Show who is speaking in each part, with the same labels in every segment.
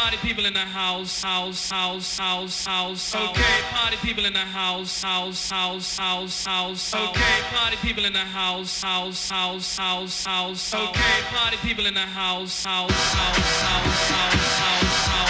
Speaker 1: Party people in the house, house, house, house, house. Okay. Party people in the house, house, house, house, house. Okay. Party people in the house, house, house, house, house. Okay. Party people in the house, house, house, house, house, house.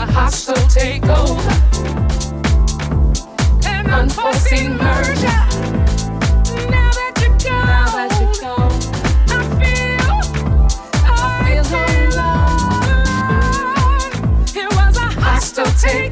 Speaker 2: a hostile takeover, an unforeseen merger. Now that you're gone, I feel, I feel alone. It was a hostile.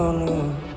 Speaker 3: Gone rotten